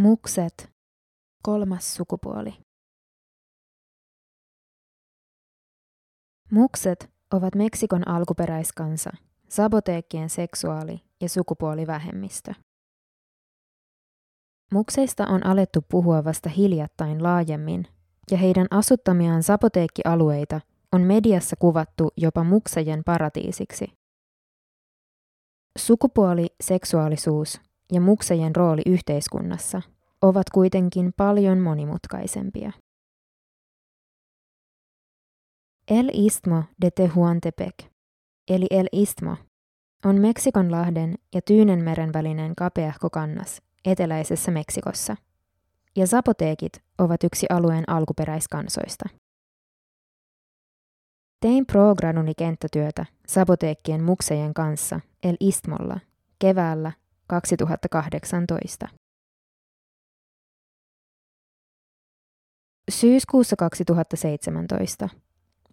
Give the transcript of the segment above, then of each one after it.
Mukset. Kolmas sukupuoli. Mukset ovat Meksikon alkuperäiskansa, saboteekkien seksuaali- ja sukupuolivähemmistö. Mukseista on alettu puhua vasta hiljattain laajemmin, ja heidän asuttamiaan saboteekkialueita on mediassa kuvattu jopa muksejen paratiisiksi. Sukupuoli, seksuaalisuus ja muksejen rooli yhteiskunnassa ovat kuitenkin paljon monimutkaisempia. El Istmo de Tehuantepec, eli El Istmo, on Meksikonlahden ja Tyynenmeren välinen kapeahko kannas eteläisessä Meksikossa, ja zapoteekit ovat yksi alueen alkuperäiskansoista. Tein pro-graduni kenttätyötä saboteekkien muksejen kanssa El Istmolla keväällä 2018. Syyskuussa 2017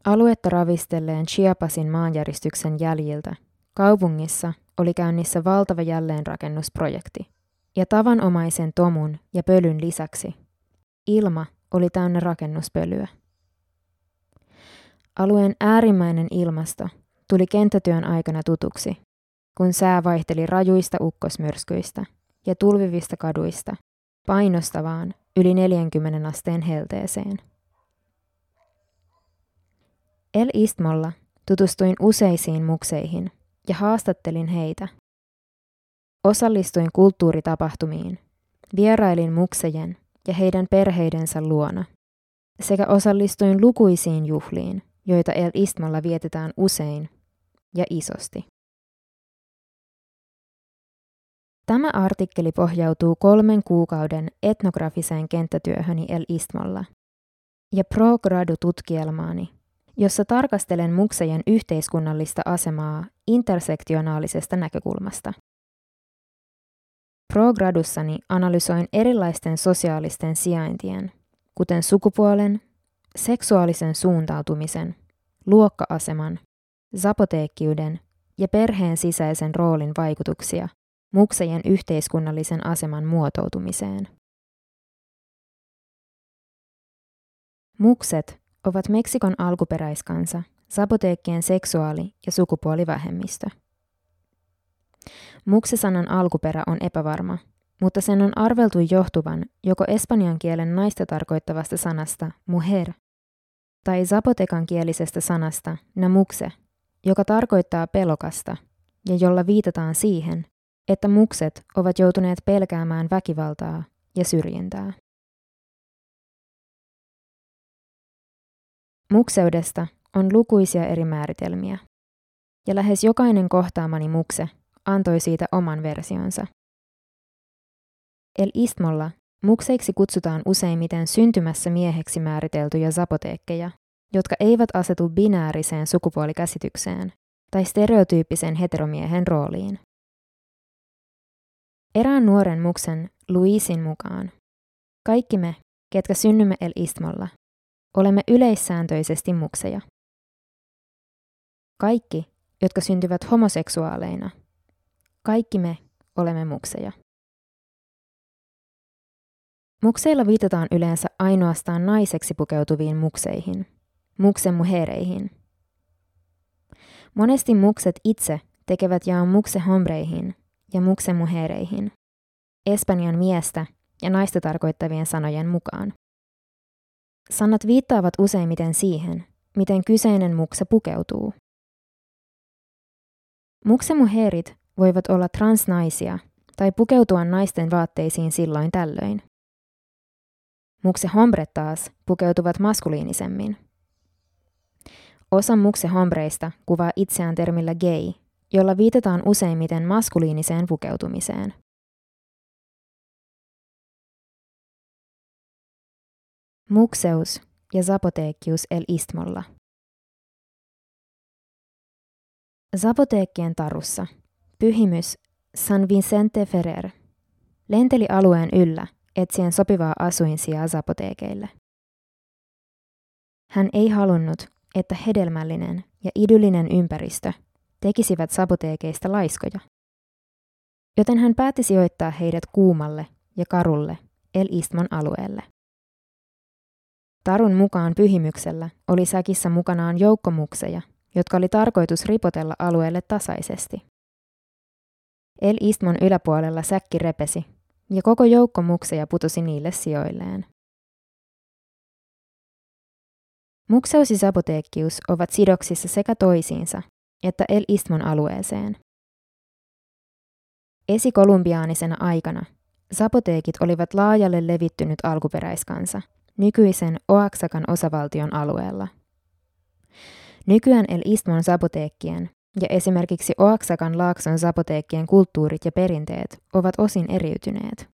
aluetta ravistelleen Chiapasin maanjäristyksen jäljiltä kaupungissa oli käynnissä valtava jälleenrakennusprojekti, ja tavanomaisen tomun ja pölyn lisäksi ilma oli täynnä rakennuspölyä. Alueen äärimmäinen ilmasto tuli kenttätyön aikana tutuksi, kun sää vaihteli rajuista ukkosmyrskyistä ja tulvivista kaduista painostavaan yli 40 asteen helteeseen. El Istmolla tutustuin useisiin mukseihin ja haastattelin heitä. Osallistuin kulttuuritapahtumiin, vierailin muksejen ja heidän perheidensä luona sekä osallistuin lukuisiin juhliin, joita El Istmolla vietetään usein ja isosti. Tämä artikkeli pohjautuu kolmen kuukauden etnografiseen kenttätyöhöni El Istmolla ja pro gradu-tutkielmaani, jossa tarkastelen muksejen yhteiskunnallista asemaa intersektionaalisesta näkökulmasta. Pro-gradussani analysoin erilaisten sosiaalisten sijaintien, kuten sukupuolen, seksuaalisen suuntautumisen, luokka-aseman, zapoteekkiuden ja perheen sisäisen roolin vaikutuksia muksejen yhteiskunnallisen aseman muotoutumiseen. Mukset ovat Meksikon alkuperäiskansa, saboteekkien seksuaali- ja sukupuolivähemmistö. Muksesanan alkuperä on epävarma, mutta sen on arveltu johtuvan joko espanjan kielen naista tarkoittavasta sanasta mujer tai zapotekan kielisestä sanasta namukse, joka tarkoittaa pelokasta ja jolla viitataan siihen, että mukset ovat joutuneet pelkäämään väkivaltaa ja syrjintää. Mukseudesta on lukuisia eri määritelmiä, ja lähes jokainen kohtaamani mukse antoi siitä oman versionsa. El Istmolla mukseiksi kutsutaan useimmiten syntymässä mieheksi määriteltyjä zapoteekkeja, jotka eivät asetu binääriseen sukupuolikäsitykseen tai stereotyyppisen heteromiehen rooliin. Erään nuoren muksen Luisin mukaan kaikki me, ketkä synnymme El Istmolla, olemme yleissääntöisesti mukseja. Kaikki, jotka syntyvät homoseksuaaleina, kaikki me olemme mukseja. Mukseilla viitataan yleensä ainoastaan naiseksi pukeutuviin mukseihin, muksemuhereihin. Monesti mukset itse tekevät jaon muksehombreihin ja muksemuhereihin, espanjan miestä ja naista tarkoittavien sanojen mukaan. Sanat viittaavat useimmiten siihen, miten kyseinen mukse pukeutuu. Muksemuherit voivat olla transnaisia tai pukeutua naisten vaatteisiin silloin tällöin. Mukse hombret taas pukeutuvat maskuliinisemmin. Osa mukse hombreista kuvaa itseään termillä gay, jolla viitataan useimmiten maskuliiniseen pukeutumiseen. Mukseus ja Zapoteekkius el Istmolla. Zapoteekkien tarussa pyhimys San Vicente Ferrer lenteli alueen yllä etsien sopivaa asuinsijaa zapoteekeille. Hän ei halunnut, että hedelmällinen ja idyllinen ympäristö tekisivät saboteekeista laiskoja. Joten hän päätti sijoittaa heidät kuumalle ja karulle El Istmon alueelle. Tarun mukaan pyhimyksellä oli säkissä mukanaan joukkomukseja, jotka oli tarkoitus ripotella alueelle tasaisesti. El Istmon yläpuolella säkki repesi, ja koko joukko mukseja putosi niille sijoilleen. Mukseus ja Sapoteekkius ovat sidoksissa sekä toisiinsa että El Istmon alueeseen. Esikolumbiaanisena aikana Sapoteekit olivat laajalle levittynyt alkuperäiskansa nykyisen Oaxacan osavaltion alueella. Nykyään El Istmon sapoteekkien ja esimerkiksi Oaxacan laakson sapoteekkien kulttuurit ja perinteet ovat osin eriytyneet.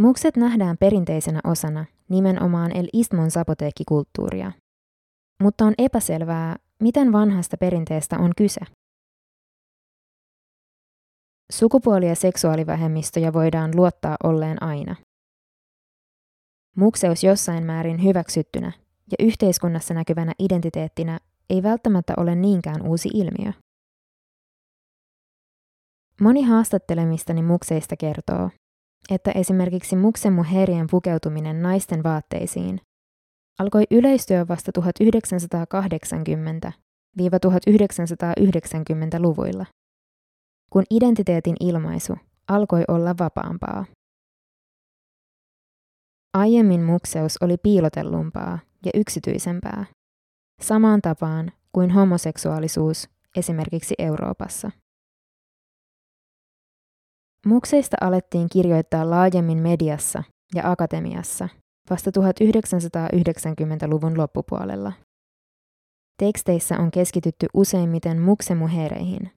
Mukset nähdään perinteisenä osana nimenomaan El Istmon sapoteekkikulttuuria, mutta on epäselvää, miten vanhasta perinteestä on kyse. Sukupuoli- ja seksuaalivähemmistöjä voidaan luottaa olleen aina. Mukseus jossain määrin hyväksyttynä ja yhteiskunnassa näkyvänä identiteettinä ei välttämättä ole niinkään uusi ilmiö. Moni haastattelemistani mukseista kertoo, että esimerkiksi muksemuherien pukeutuminen naisten vaatteisiin alkoi yleistyä vasta 1980-1990-luvuilla, kun identiteetin ilmaisu alkoi olla vapaampaa. Aiemmin mukseus oli piilotellumpaa ja yksityisempää, samaan tapaan kuin homoseksuaalisuus esimerkiksi Euroopassa. Mukseista alettiin kirjoittaa laajemmin mediassa ja akatemiassa vasta 1990-luvun loppupuolella. Teksteissä on keskitytty useimmiten muksemuhereihin.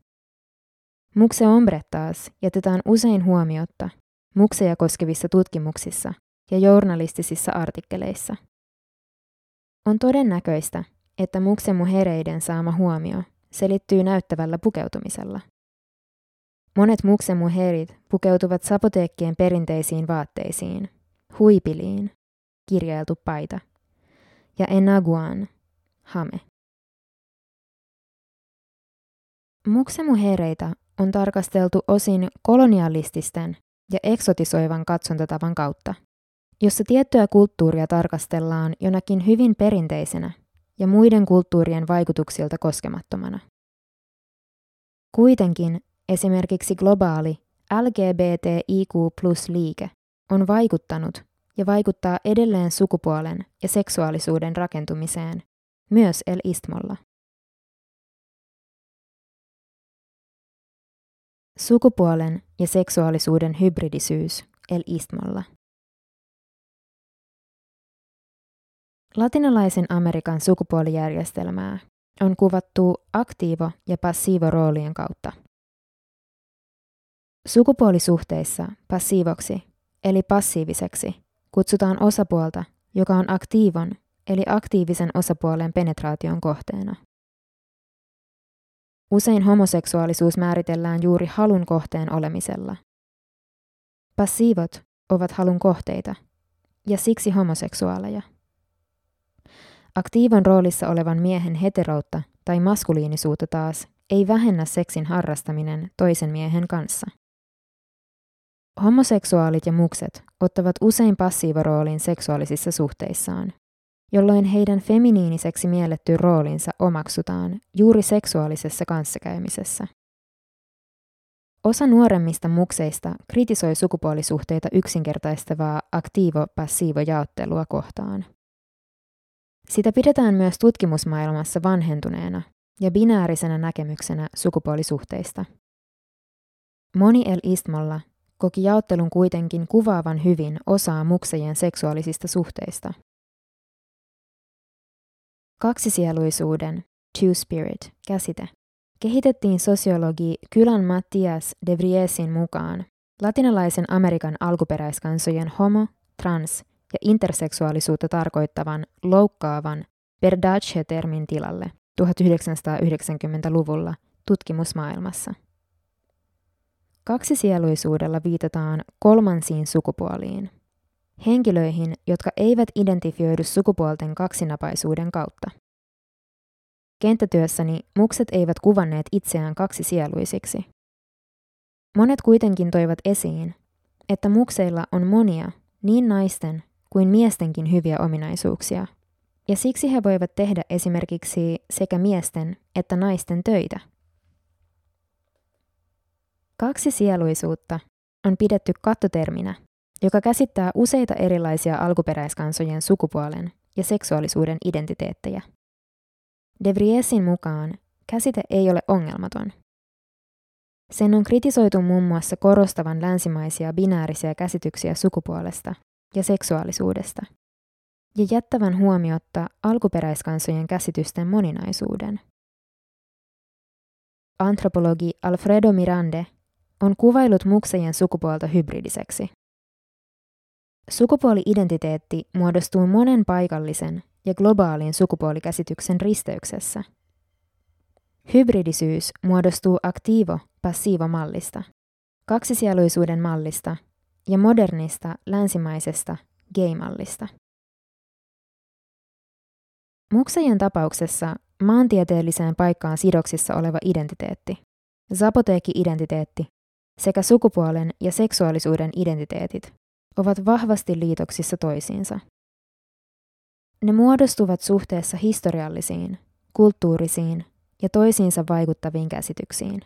Mukse ombre taas jätetään usein huomiotta mukseja koskevissa tutkimuksissa ja journalistisissa artikkeleissa. On todennäköistä, että muksemuhereiden saama huomio selittyy näyttävällä pukeutumisella. Monet muksemuherit pukeutuvat sapoteekkien perinteisiin vaatteisiin, huipiliin, kirjailtu paita, ja enaguan, hame. Muksemuhereita on tarkasteltu osin kolonialististen ja eksotisoivan katsontatavan kautta, jossa tiettyä kulttuuria tarkastellaan jonakin hyvin perinteisenä ja muiden kulttuurien vaikutuksilta koskemattomana. Kuitenkin esimerkiksi globaali LGBTIQ liike on vaikuttanut ja vaikuttaa edelleen sukupuolen ja seksuaalisuuden rakentumiseen, myös El Istmolla. Sukupuolen ja seksuaalisuuden hybridisyys El Istmolla. Latinalaisen Amerikan sukupuolijärjestelmää on kuvattu aktiivo- ja passiivoroolien kautta. Sukupuolisuhteissa passiivoksi eli passiiviseksi kutsutaan osapuolta, joka on aktiivon eli aktiivisen osapuolen penetraation kohteena. Usein homoseksuaalisuus määritellään juuri halun kohteen olemisella. Passiivot ovat halun kohteita ja siksi homoseksuaaleja. Aktiivon roolissa olevan miehen heteroutta tai maskuliinisuutta taas ei vähennä seksin harrastaminen toisen miehen kanssa. Homoseksuaalit ja mukset ottavat usein passiivoroolin seksuaalisissa suhteissaan, jolloin heidän feminiiniseksi mielletty roolinsa omaksutaan juuri seksuaalisessa kanssakäymisessä. Osa nuoremmista mukseista kritisoi sukupuolisuhteita yksinkertaistavaa aktiivo-passiivo-jaottelua kohtaan. Sitä pidetään myös tutkimusmaailmassa vanhentuneena ja binäärisenä näkemyksenä sukupuolisuhteista. Moni El Istmolla koki jaottelun kuitenkin kuvaavan hyvin osaa muksejen seksuaalisista suhteista. Kaksisieluisuuden, two spirit, käsite kehitettiin sosiologi Kylän Mattias de Vriesin mukaan latinalaisen Amerikan alkuperäiskansojen homo, trans ja interseksuaalisuutta tarkoittavan loukkaavan Verdace-termin tilalle 1990-luvulla tutkimusmaailmassa. Kaksisieluisuudella viitataan kolmansiin sukupuoliin, henkilöihin, jotka eivät identifioidu sukupuolten kaksinapaisuuden kautta. Kenttätyössäni mukset eivät kuvanneet itseään kaksisieluisiksi. Monet kuitenkin toivat esiin, että mukseilla on monia, niin naisten kuin miestenkin hyviä ominaisuuksia, ja siksi he voivat tehdä esimerkiksi sekä miesten että naisten töitä. Kaksi sieluisuutta on pidetty kattoterminä, joka käsittää useita erilaisia alkuperäiskansojen sukupuolen ja seksuaalisuuden identiteettejä. De Vriesin mukaan käsite ei ole ongelmaton. Sen on kritisoitu muun muassa korostavan länsimaisia binäärisiä käsityksiä sukupuolesta ja seksuaalisuudesta, ja jättävän huomiotta alkuperäiskansojen käsitysten moninaisuuden. Antropologi Alfredo Mirande on kuvailut muksejen sukupuolta hybridiseksi. Sukupuoli-identiteetti muodostuu monen paikallisen ja globaalin sukupuolikäsityksen risteyksessä. Hybridisyys muodostuu aktiivo-passiivo-mallista, kaksisieluisuuden mallista ja modernista länsimaisesta gay-mallista. Muksejen tapauksessa maantieteelliseen paikkaan sidoksissa oleva identiteetti, zapoteekki-identiteetti sekä sukupuolen ja seksuaalisuuden identiteetit ovat vahvasti liitoksissa toisiinsa. Ne muodostuvat suhteessa historiallisiin, kulttuurisiin ja toisiinsa vaikuttaviin käsityksiin.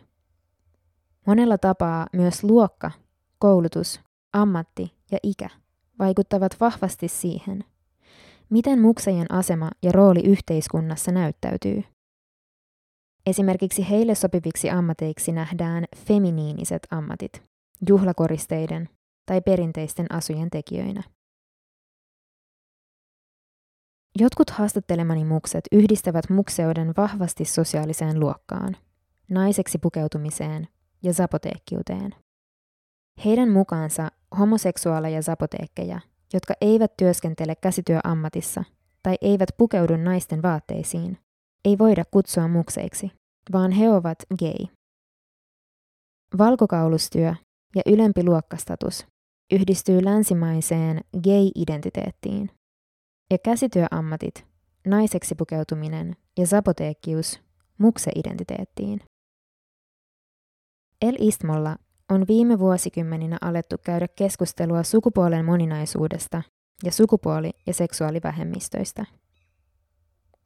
Monella tapaa myös luokka, koulutus, ammatti ja ikä vaikuttavat vahvasti siihen, miten muksejen asema ja rooli yhteiskunnassa näyttäytyy. Esimerkiksi heille sopiviksi ammateiksi nähdään feminiiniset ammatit, juhlakoristeiden tai perinteisten asujen tekijöinä. Jotkut haastattelemani mukset yhdistävät mukseuden vahvasti sosiaaliseen luokkaan, naiseksi pukeutumiseen ja zapoteekkiuteen. Heidän mukaansa homoseksuaaleja zapoteekkeja, jotka eivät työskentele käsityöammatissa tai eivät pukeudu naisten vaatteisiin, ei voida kutsua mukseiksi, vaan he ovat gay. Valkokaulustyö ja ylempi luokkastatus yhdistyy länsimaiseen gay-identiteettiin, ja käsityöammatit, naiseksi pukeutuminen ja sapoteekkius mukse-identiteettiin. El Istmolla on viime vuosikymmeninä alettu käydä keskustelua sukupuolen moninaisuudesta ja sukupuoli- ja seksuaalivähemmistöistä.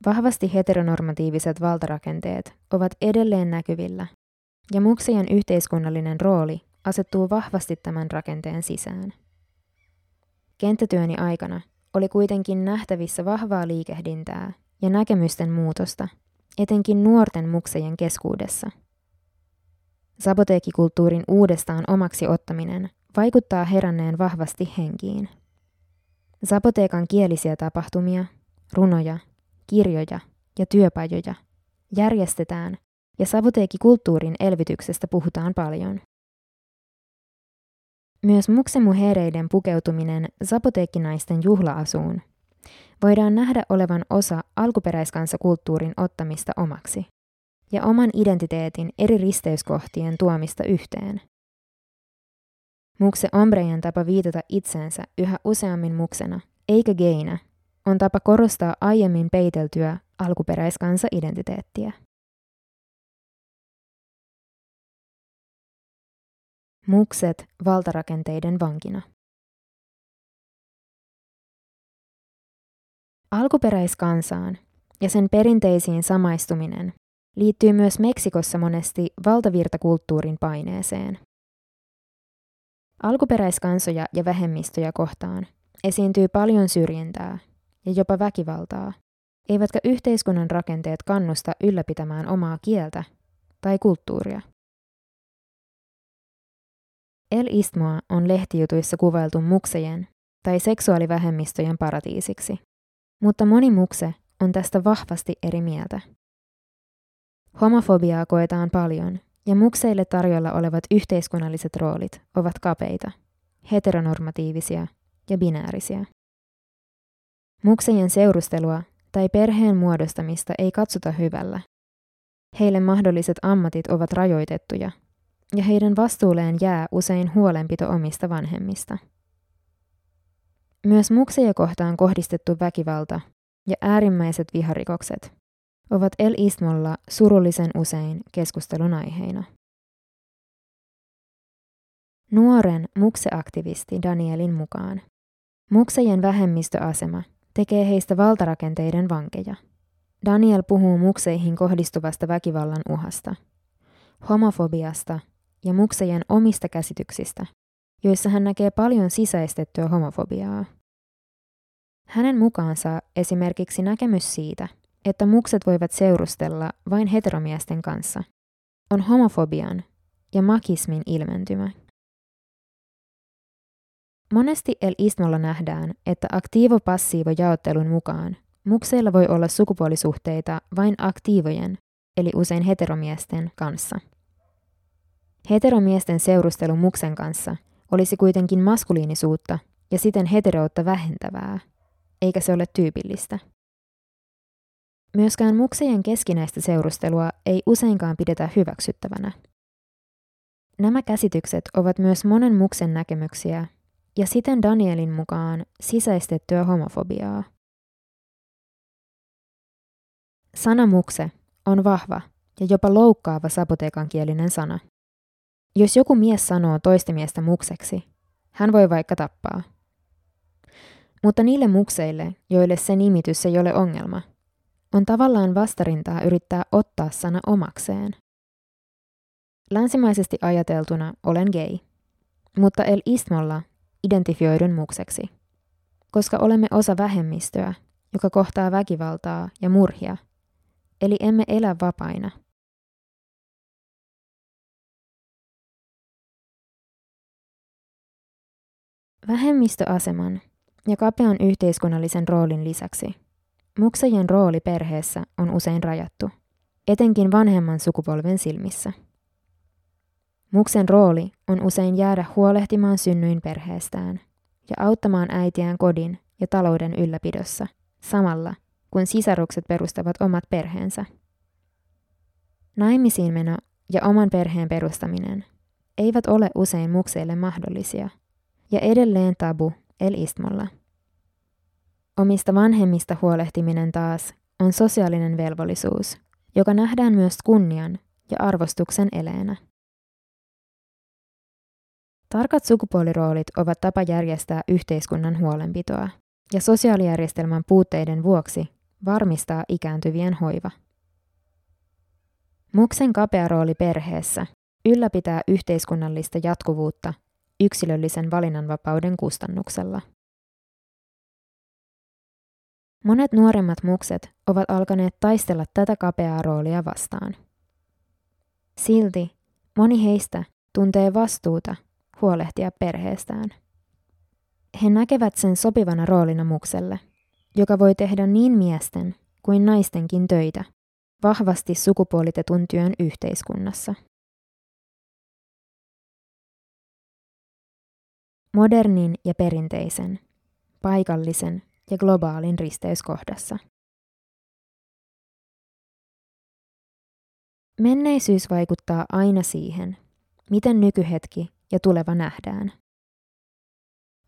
Vahvasti heteronormatiiviset valtarakenteet ovat edelleen näkyvillä, ja muksien yhteiskunnallinen rooli asettuu vahvasti tämän rakenteen sisään. Kenttätyöni aikana oli kuitenkin nähtävissä vahvaa liikehdintää ja näkemysten muutosta, etenkin nuorten muksejen keskuudessa. Saboteekikulttuurin uudestaan omaksi ottaminen vaikuttaa heränneen vahvasti henkiin. Saboteekan kielisiä tapahtumia, runoja, kirjoja ja työpajoja järjestetään ja saboteekikulttuurin elvytyksestä puhutaan paljon. Myös muksemuhereiden pukeutuminen zapoteekkinaisten juhlaasuun voidaan nähdä olevan osa alkuperäiskansakulttuurin ottamista omaksi ja oman identiteetin eri risteyskohtien tuomista yhteen. Mukse ombrejen tapa viitata itseensä yhä useammin muksena, eikä geinä, on tapa korostaa aiemmin peiteltyä alkuperäiskansa-identiteettiä. Mukset valtarakenteiden vankina. Alkuperäiskansaan ja sen perinteisiin samaistuminen liittyy myös Meksikossa monesti valtavirtakulttuurin paineeseen. Alkuperäiskansoja ja vähemmistöjä kohtaan esiintyy paljon syrjintää ja jopa väkivaltaa, eivätkä yhteiskunnan rakenteet kannusta ylläpitämään omaa kieltä tai kulttuuria. El Istmoa on lehtijutuissa kuvailtu muksejen tai seksuaalivähemmistöjen paratiisiksi, mutta moni mukse on tästä vahvasti eri mieltä. Homofobiaa koetaan paljon, ja mukseille tarjolla olevat yhteiskunnalliset roolit ovat kapeita, heteronormatiivisia ja binäärisiä. Muksejen seurustelua tai perheen muodostamista ei katsota hyvällä. Heille mahdolliset ammatit ovat rajoitettuja ja heidän vastuulleen jää usein huolenpito omista vanhemmista. Myös mukseja kohtaan kohdistettu väkivalta ja äärimmäiset viharikokset ovat El Istmolla surullisen usein keskustelun aiheina. Nuoren mukseaktivisti Danielin mukaan. Muksejen vähemmistöasema tekee heistä valtarakenteiden vankeja. Daniel puhuu mukseihin kohdistuvasta väkivallan uhasta, homofobiasta ja muksejen omista käsityksistä, joissa hän näkee paljon sisäistettyä homofobiaa. Hänen mukaansa esimerkiksi näkemys siitä, että mukset voivat seurustella vain heteromiesten kanssa, on homofobian ja makismin ilmentymä. Monesti El Istmolla nähdään, että aktiivo-passiivo-jaottelun mukaan mukseilla voi olla sukupuolisuhteita vain aktiivojen, eli usein heteromiesten kanssa. Heteromiesten seurustelu muksen kanssa olisi kuitenkin maskuliinisuutta ja siten heteroutta vähentävää, eikä se ole tyypillistä. Myöskään muksejen keskinäistä seurustelua ei useinkaan pidetä hyväksyttävänä. Nämä käsitykset ovat myös monen muksen näkemyksiä ja siten Danielin mukaan sisäistettyä homofobiaa. Sana mukse on vahva ja jopa loukkaava sapotekan kielinen sana. Jos joku mies sanoo toista miestä mukseksi, hän voi vaikka tappaa. Mutta niille mukseille, joille se nimitys ei ole ongelma, on tavallaan vastarintaa yrittää ottaa sana omakseen. Länsimaisesti ajateltuna olen gay, mutta El Istmolla identifioidun mukseksi. Koska olemme osa vähemmistöä, joka kohtaa väkivaltaa ja murhia, eli emme elä vapaina. Vähemmistöaseman ja kapean yhteiskunnallisen roolin lisäksi muksejen rooli perheessä on usein rajattu, etenkin vanhemman sukupolven silmissä. Muksen rooli on usein jäädä huolehtimaan synnyin perheestään ja auttamaan äitiään kodin ja talouden ylläpidossa, samalla kun sisarukset perustavat omat perheensä. Naimisiin meno ja oman perheen perustaminen eivät ole usein mukseille mahdollisia, ja edelleen tabu El Istmolla. Omista vanhemmista huolehtiminen taas on sosiaalinen velvollisuus, joka nähdään myös kunnian ja arvostuksen eleenä. Tarkat sukupuoliroolit ovat tapa järjestää yhteiskunnan huolenpitoa ja sosiaalijärjestelmän puutteiden vuoksi varmistaa ikääntyvien hoiva. Muksen kapea rooli perheessä ylläpitää yhteiskunnallista jatkuvuutta yksilöllisen valinnanvapauden kustannuksella. Monet nuoremmat mukset ovat alkaneet taistella tätä kapeaa roolia vastaan. Silti moni heistä tuntee vastuuta huolehtia perheestään. He näkevät sen sopivana roolina mukselle, joka voi tehdä niin miesten kuin naistenkin töitä vahvasti sukupuolitetun työn yhteiskunnassa. Modernin ja perinteisen, paikallisen ja globaalin risteyskohdassa. Menneisyys vaikuttaa aina siihen, miten nykyhetki ja tuleva nähdään.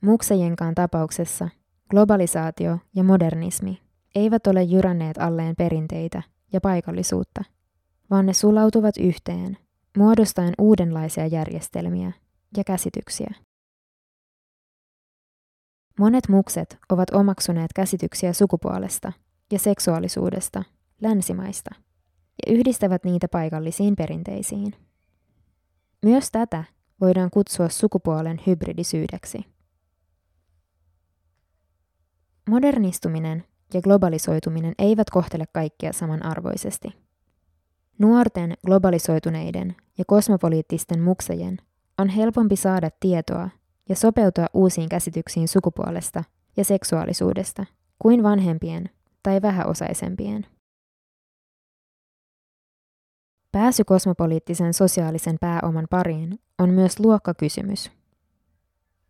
Muksejenkaan tapauksessa globalisaatio ja modernismi eivät ole jyränneet alleen perinteitä ja paikallisuutta, vaan ne sulautuvat yhteen, muodostaen uudenlaisia järjestelmiä ja käsityksiä. Monet mukset ovat omaksuneet käsityksiä sukupuolesta ja seksuaalisuudesta länsimaista ja yhdistävät niitä paikallisiin perinteisiin. Myös tätä voidaan kutsua sukupuolen hybridisyydeksi. Modernistuminen ja globalisoituminen eivät kohtele kaikkia samanarvoisesti. Nuorten globalisoituneiden ja kosmopoliittisten muksejen on helpompi saada tietoa ja sopeutua uusiin käsityksiin sukupuolesta ja seksuaalisuudesta kuin vanhempien tai vähäosaisempien. Pääsy kosmopoliittisen sosiaalisen pääoman pariin on myös luokkakysymys.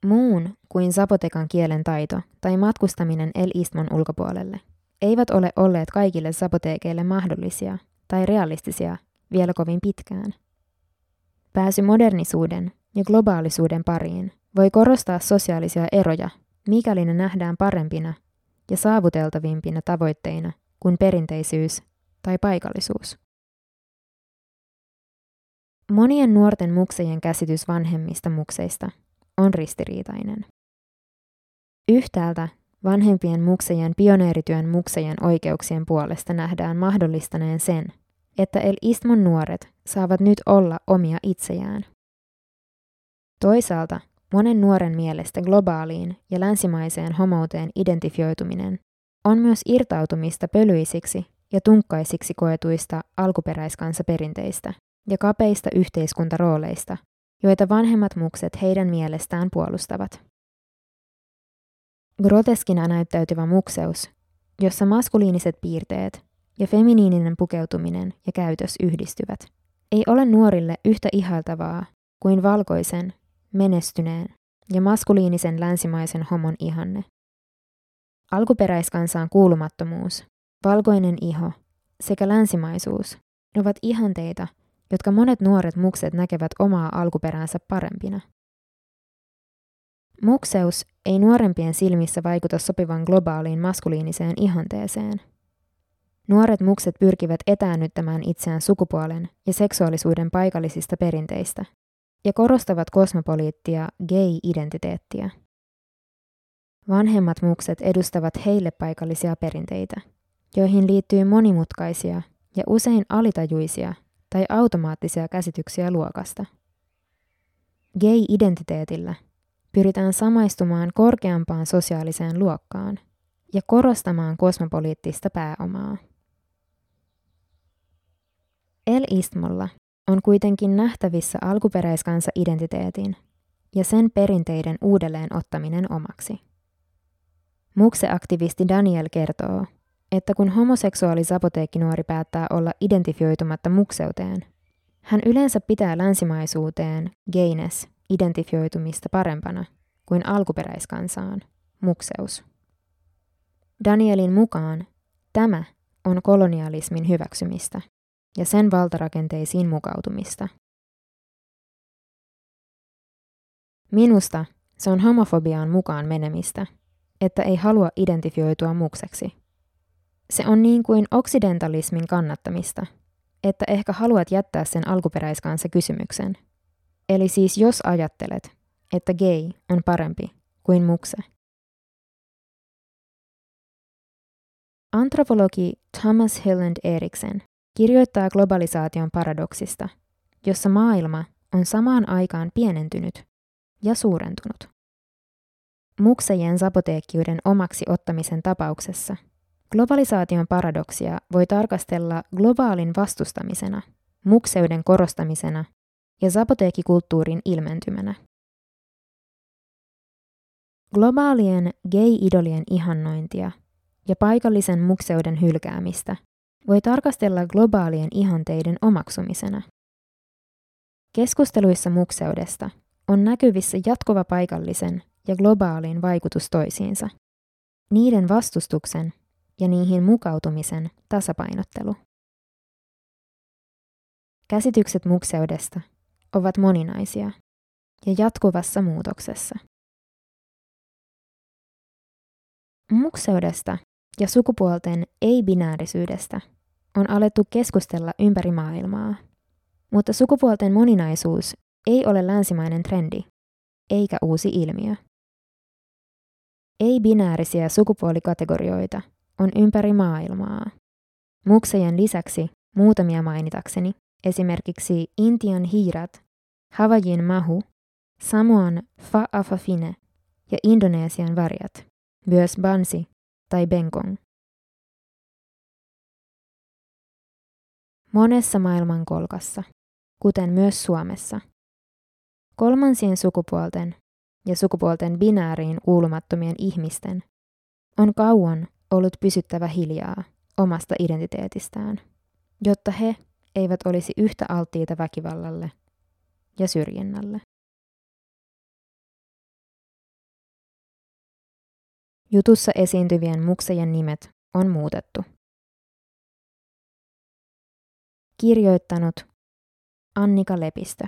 Muun kuin Sapotekan kielen taito tai matkustaminen El Istmon ulkopuolelle eivät ole olleet kaikille sapoteekeille mahdollisia tai realistisia vielä kovin pitkään. Pääsy modernisuuden ja globaalisuuden pariin voi korostaa sosiaalisia eroja, mikäli ne nähdään parempina ja saavuteltavimpina tavoitteina kuin perinteisyys tai paikallisuus. Monien nuorten muksejien käsitys vanhemmista mukseista on ristiriitainen. Yhtäältä vanhempien muksejen pioneerityön muksejen oikeuksien puolesta nähdään mahdollistaneen sen, että El Istmon nuoret saavat nyt olla omia itsejään. Toisaalta monen nuoren mielestä globaaliin ja länsimaiseen homouteen identifioituminen on myös irtautumista pölyisiksi ja tunkkaisiksi koetuista alkuperäiskansaperinteistä ja kapeista yhteiskuntarooleista, joita vanhemmat mukset heidän mielestään puolustavat. Groteskina näyttäytyvä mukseus, jossa maskuliiniset piirteet ja feminiininen pukeutuminen ja käytös yhdistyvät, ei ole nuorille yhtä ihailtavaa kuin valkoisen, menestyneen ja maskuliinisen länsimaisen homon ihanne. Alkuperäiskansaan kuulumattomuus, valkoinen iho sekä länsimaisuus ovat ihanteita, jotka monet nuoret mukset näkevät omaa alkuperäänsä parempina. Mukseus ei nuorempien silmissä vaikuta sopivan globaaliin maskuliiniseen ihanteeseen. Nuoret mukset pyrkivät etäännyttämään itseään sukupuolen ja seksuaalisuuden paikallisista perinteistä ja korostavat kosmopoliittia gay-identiteettiä. Vanhemmat mukset edustavat heille paikallisia perinteitä, joihin liittyy monimutkaisia ja usein alitajuisia tai automaattisia käsityksiä luokasta. Gay-identiteetillä pyritään samaistumaan korkeampaan sosiaaliseen luokkaan ja korostamaan kosmopoliittista pääomaa. El Istmolla on kuitenkin nähtävissä alkuperäiskansa identiteetin ja sen perinteiden uudelleen ottaminen omaksi. Mukse-aktivisti Daniel kertoo, että kun homoseksuaali sapoteekkinuori päättää olla identifioitumatta mukseuteen, hän yleensä pitää länsimaisuuteen, gayness, identifioitumista parempana kuin alkuperäiskansaan, mukseus. Danielin mukaan tämä on kolonialismin hyväksymistä ja sen valtarakenteisiin mukautumista. Minusta se on homofobiaan mukaan menemistä, että ei halua identifioitua mukseksi. Se on niin kuin oksidentalismin kannattamista, että ehkä haluat jättää sen alkuperäiskansa kysymyksen. Eli siis jos ajattelet, että gay on parempi kuin mukse. Antropologi Thomas Hilland Eriksen kirjoittaa globalisaation paradoksista, jossa maailma on samaan aikaan pienentynyt ja suurentunut. Muksejen sapoteekkiuden omaksi ottamisen tapauksessa globalisaation paradoksia voi tarkastella globaalin vastustamisena, mukseuden korostamisena ja sapoteekkikulttuurin ilmentymänä. Globaalien gay-idolien ihannointia ja paikallisen mukseuden hylkäämistä voi tarkastella globaalien ihanteiden omaksumisena. Keskusteluissa mukseudesta on näkyvissä jatkuva paikallisen ja globaalin vaikutus toisiinsa, niiden vastustuksen ja niihin mukautumisen tasapainottelu. Käsitykset mukseudesta ovat moninaisia ja jatkuvassa muutoksessa. Mukseudesta ja sukupuolten ei-binäärisyydestä on alettu keskustella ympäri maailmaa, mutta sukupuolten moninaisuus ei ole länsimainen trendi, eikä uusi ilmiö. Ei-binäärisiä sukupuolikategorioita on ympäri maailmaa. Muksejen lisäksi muutamia mainitakseni esimerkiksi Intian hiirat, Havajin mahu, Samoan fa'afafine ja Indonesian varjat, myös bansi tai bengkong. Monessa maailmankolkassa, kuten myös Suomessa, kolmansien sukupuolten ja sukupuolten binääriin kuulumattomien ihmisten on kauan ollut pysyttävä hiljaa omasta identiteetistään, jotta he eivät olisi yhtä alttiita väkivallalle ja syrjinnälle. Jutussa esiintyvien muksejen nimet on muutettu. Kirjoittanut Annika Lepistö.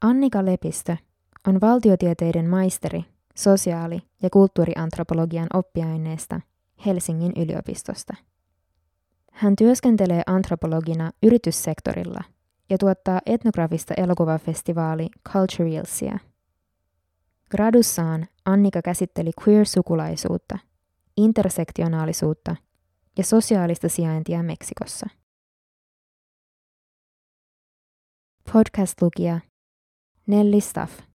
Annika Lepistö on valtiotieteiden maisteri sosiaali- ja kulttuuriantropologian oppiaineesta Helsingin yliopistosta. Hän työskentelee antropologina yrityssektorilla ja tuottaa etnografista elokuvafestivaali Culturalsia. Gradussaan Annika käsitteli queer-sukulaisuutta, intersektionaalisuutta ja sosiaalista sijaintia Meksikossa. Podcast-lukija Nelly Staff.